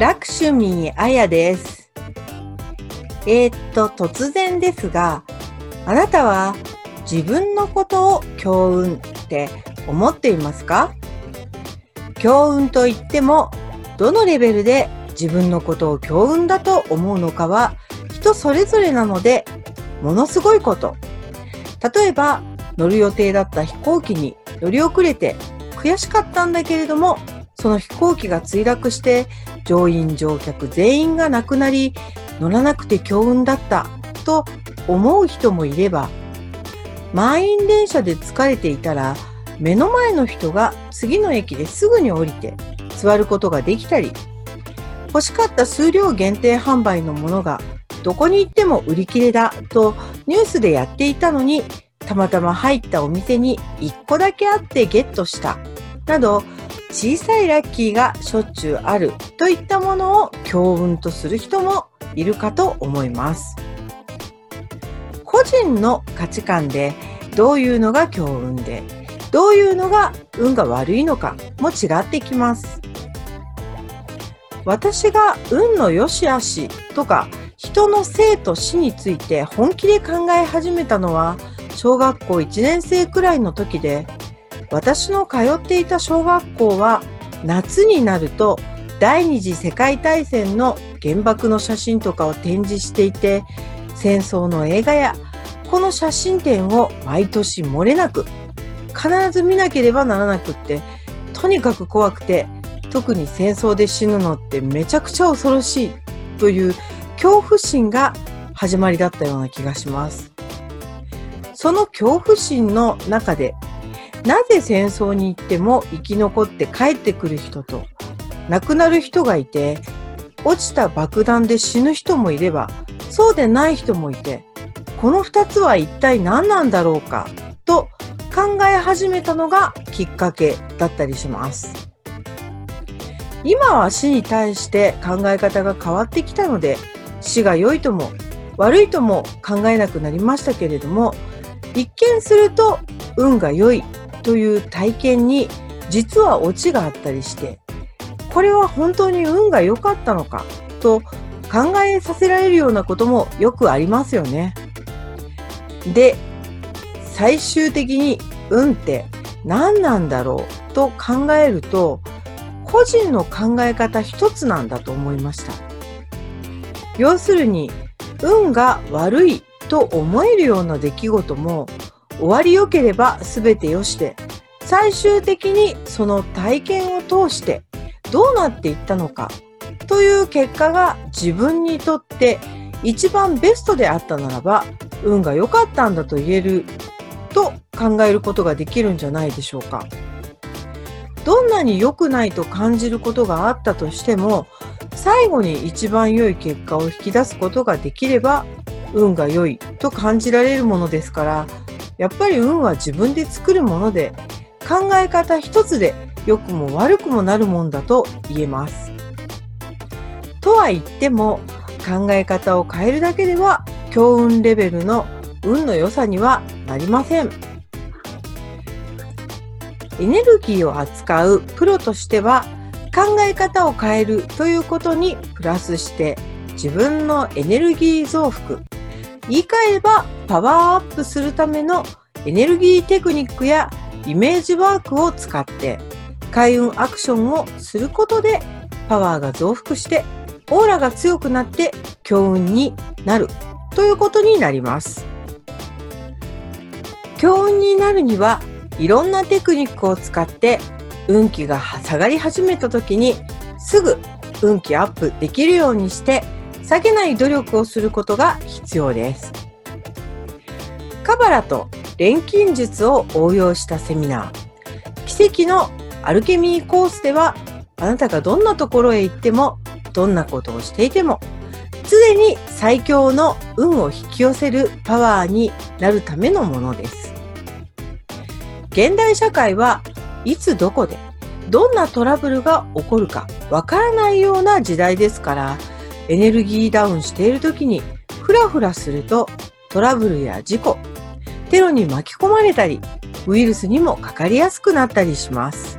ラクシュミーあやです。えー、っと、突然ですが、あなたは自分のことを強運って思っていますか？強運と言っても、どのレベルで自分のことを強運だと思うのかは人それぞれなので、ものすごいこと。例えば、乗る予定だった飛行機に乗り遅れて悔しかったんだけれども、その飛行機が墜落して乗員乗客全員が亡くなり乗らなくて強運だったと思う人もいれば満員電車で疲れていたら目の前の人が次の駅ですぐに降りて座ることができたり欲しかった数量限定販売のものがどこに行っても売り切れだとニュースでやっていたのにたまたま入ったお店に1個だけあってゲットしたなど小さいラッキーがしょっちゅうあるといったものを強運とする人もいるかと思います。個人の価値観でどういうのが強運でどういうのが運が悪いのかも違ってきます。私が運の良し悪しとか人の生と死について本気で考え始めたのは小学校1年生くらいの時で私の通っていた小学校は夏になると第二次世界大戦の原爆の写真とかを展示していて戦争の映画やこの写真展を毎年漏れなく必ず見なければならなくってとにかく怖くて特に戦争で死ぬのってめちゃくちゃ恐ろしいという恐怖心が始まりだったような気がします。その恐怖心の中でなぜ戦争に行っても生き残って帰ってくる人と亡くなる人がいて落ちた爆弾で死ぬ人もいればそうでない人もいてこの2つは一体何なんだろうかと考え始めたのがきっかけだったりします。今は死に対して考え方が変わってきたので死が良いとも悪いとも考えなくなりましたけれども一見すると運が良いという体験に実はオチがあったりしてこれは本当に運が良かったのかと考えさせられるようなこともよくありますよね。で最終的に運って何なんだろうと考えると個人の考え方一つなんだと思いました。要するに運が悪いと思えるような出来事も終わり良ければ全て良しで最終的にその体験を通してどうなっていったのかという結果が自分にとって一番ベストであったならば運が良かったんだと言えると考えることができるんじゃないでしょうか。どんなに良くないと感じることがあったとしても最後に一番良い結果を引き出すことができれば運が良いと感じられるものですからやっぱり運は自分で作るもので考え方一つで良くも悪くもなるもんだと言えます。とは言っても考え方を変えるだけでは強運レベルの運の良さにはなりません。エネルギーを扱うプロとしては考え方を変えるということにプラスして自分のエネルギー増幅言い換えばパワーアップするためのエネルギーテクニックやイメージワークを使って開運アクションをすることでパワーが増幅してオーラが強くなって強運になるということになります。強運になるにはいろんなテクニックを使って運気が下がり始めた時にすぐ運気アップできるようにして下げない努力をすることが必要です。カバラと錬金術を応用したセミナー奇跡のアルケミーコースではあなたがどんなところへ行ってもどんなことをしていても常に最強の運を引き寄せるパワーになるためのものです。現代社会はいつどこでどんなトラブルが起こるかわからないような時代ですからエネルギーダウンしている時にフラフラするとトラブルや事故テロに巻き込まれたりウイルスにもかかりやすくなったりします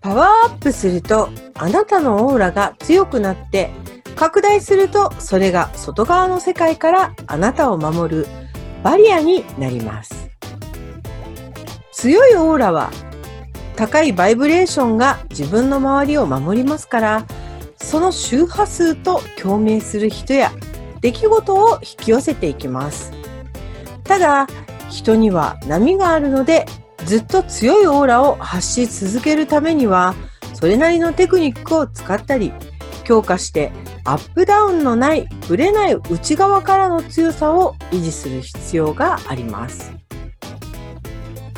パワーアップするとあなたのオーラが強くなって拡大するとそれが外側の世界からあなたを守るバリアになります。強いオーラは高いバイブレーションが自分の周りを守りますからその周波数と共鳴する人や出来事を引き寄せていきます。ただ人には波があるのでずっと強いオーラを発し続けるためにはそれなりのテクニックを使ったり強化してアップダウンのないぶれない内側からの強さを維持する必要があります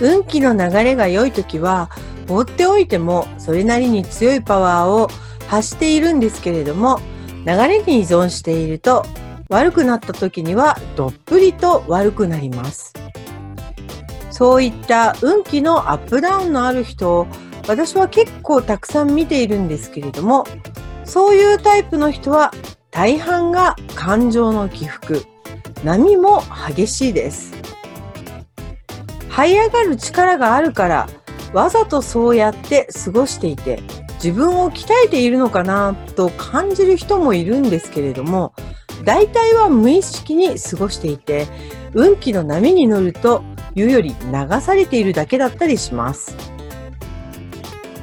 運気の流れが良い時は放っておいてもそれなりに強いパワーを発しているんですけれども流れに依存していると悪くなった時にはどっぷりと悪くなりますそういった運気のアップダウンのある人を私は結構たくさん見ているんですけれども、そういうタイプの人は大半が感情の起伏、波も激しいです。這い上がる力があるから、わざとそうやって過ごしていて、自分を鍛えているのかなと感じる人もいるんですけれども、大体は無意識に過ごしていて、運気の波に乗るというより流されているだけだったりします。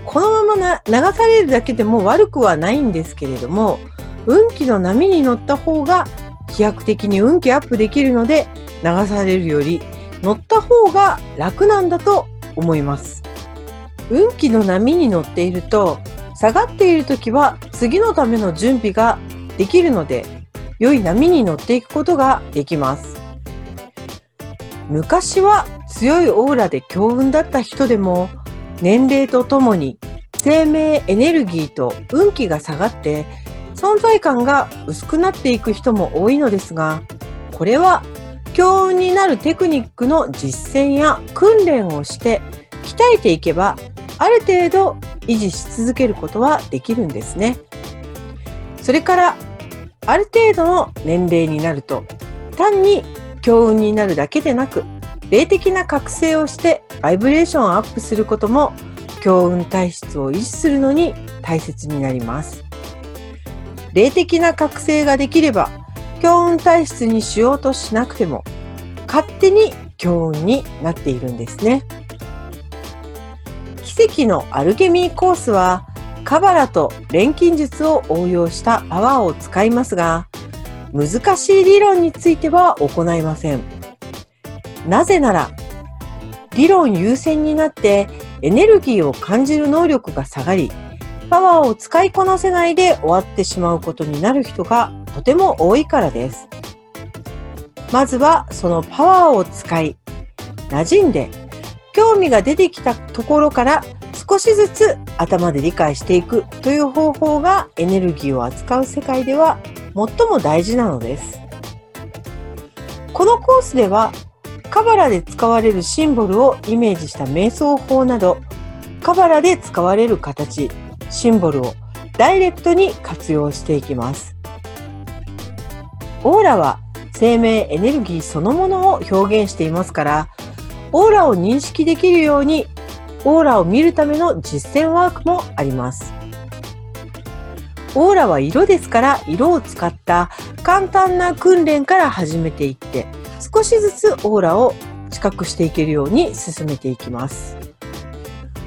このままな流されるだけでも悪くはないんですけれども、運気の波に乗った方が飛躍的に運気アップできるので、流されるより乗った方が楽なんだと思います。運気の波に乗っていると、下がっている時は次のための準備ができるので、良い波に乗っていくことができます。昔は強いオーラで強運だった人でも年齢とともに生命エネルギーと運気が下がって存在感が薄くなっていく人も多いのですがこれは強運になるテクニックの実践や訓練をして鍛えていけばある程度維持し続けることはできるんですね。それからある程度の年齢になると単に強運になるだけでなく、霊的な覚醒をしてバイブレーションをアップすることも強運体質を維持するのに大切になります。霊的な覚醒ができれば強運体質にしようとしなくても勝手に強運になっているんですね。奇跡のアルケミーコースはカバラと錬金術を応用したパワーを使いますが難しい理論については行いません。なぜなら、理論優先になってエネルギーを感じる能力が下がり、パワーを使いこなせないで終わってしまうことになる人がとても多いからです。まずはそのパワーを使い、馴染んで、興味が出てきたところから少しずつ頭で理解していくという方法がエネルギーを扱う世界では最も大事なのです。このコースではカバラで使われるシンボルをイメージした瞑想法などカバラで使われる形、シンボルをダイレクトに活用していきます。オーラは生命エネルギーそのものを表現していますから、オーラを認識できるように、オーラを見るための実践ワークもあります。オーラは色ですから色を使った簡単な訓練から始めていって少しずつオーラを知覚していけるように進めていきます。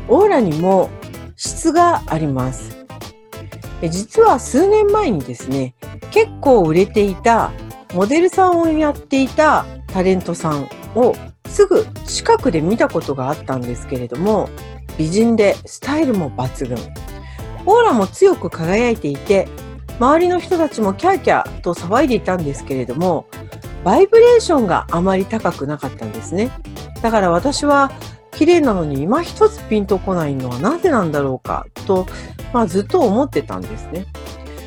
オーラにも質があります。実は数年前にですね、結構売れていたモデルさんをやっていたタレントさんをすぐ近くで見たことがあったんですけれども、美人でスタイルも抜群。オーラも強く輝いていて、周りの人たちもキャーキャーと騒いでいたんですけれども、バイブレーションがあまり高くなかったんですね。だから私は綺麗なのに今一つピンとこないのはなぜなんだろうかと、まあ、ずっと思ってたんですね。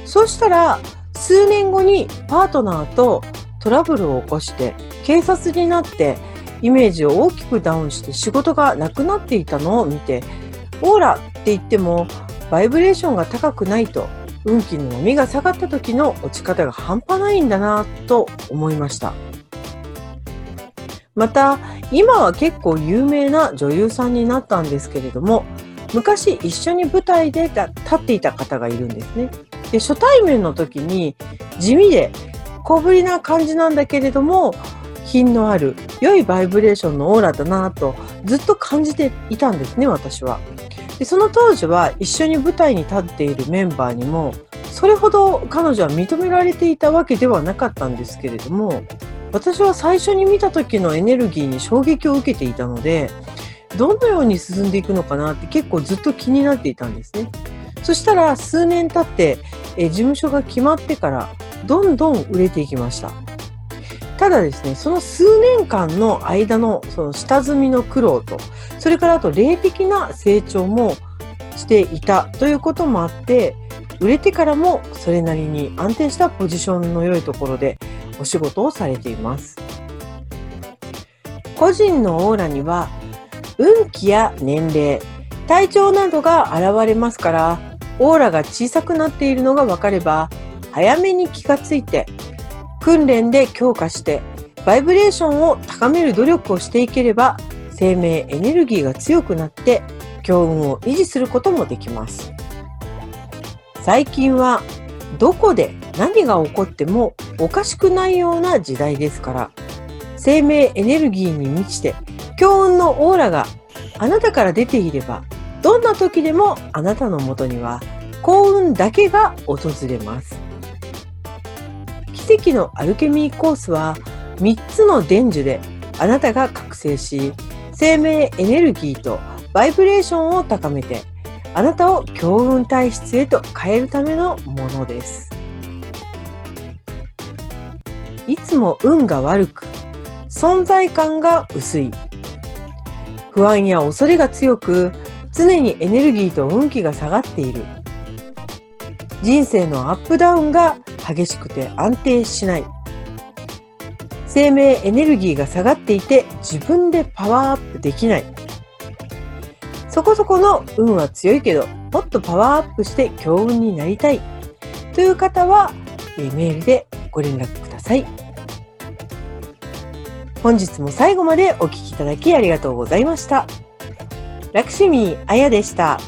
そうしたら数年後にパートナーとトラブルを起こして警察になってイメージを大きくダウンして仕事がなくなっていたの？を見てオーラって言ってもバイブレーションが高くないと運気の波が下がった時の落ち方が半端ないんだなと思いました。また、今は結構有名な女優さんになったんですけれども、昔一緒に舞台で立っていた方がいるんですね。で初対面の時に地味で小ぶりな感じなんだけれども品のある良いバイブレーションのオーラだなとずっと感じていたんですね私は。でその当時は一緒に舞台に立っているメンバーにもそれほど彼女は認められていたわけではなかったんですけれども私は最初に見た時のエネルギーに衝撃を受けていたのでどのように進んでいくのかなって結構ずっと気になっていたんですね。そしたら数年経ってえ事務所が決まってからどんどん売れていきました。ただですねその数年間の間のその下積みの苦労とそれからあと霊的な成長もしていたということもあって売れてからもそれなりに安定したポジションの良いところでお仕事をされています。個人のオーラには運気や年齢体調などが現れますからオーラが小さくなっているのが分かれば早めに気がついて訓練で強化してバイブレーションを高める努力をしていければ生命エネルギーが強くなって強運を維持することもできます最近はどこで何が起こってもおかしくないような時代ですから生命エネルギーに満ちて強運のオーラがあなたから出ていればどんな時でもあなたのもとには幸運だけが訪れます。跡のアルケミーコースは3つの伝授であなたが覚醒し生命エネルギーとバイブレーションを高めてあなたを強運体質へと変えるためのものです。いつも運が悪く存在感が薄い不安や恐れが強く常にエネルギーと運気が下がっている。人生のアップダウンが激しくて安定しない。生命エネルギーが下がっていて自分でパワーアップできない。そこそこの運は強いけど、もっとパワーアップして強運になりたい。という方は、メールでご連絡ください。本日も最後までお聴きいただきありがとうございました。ラクシミーあやでした。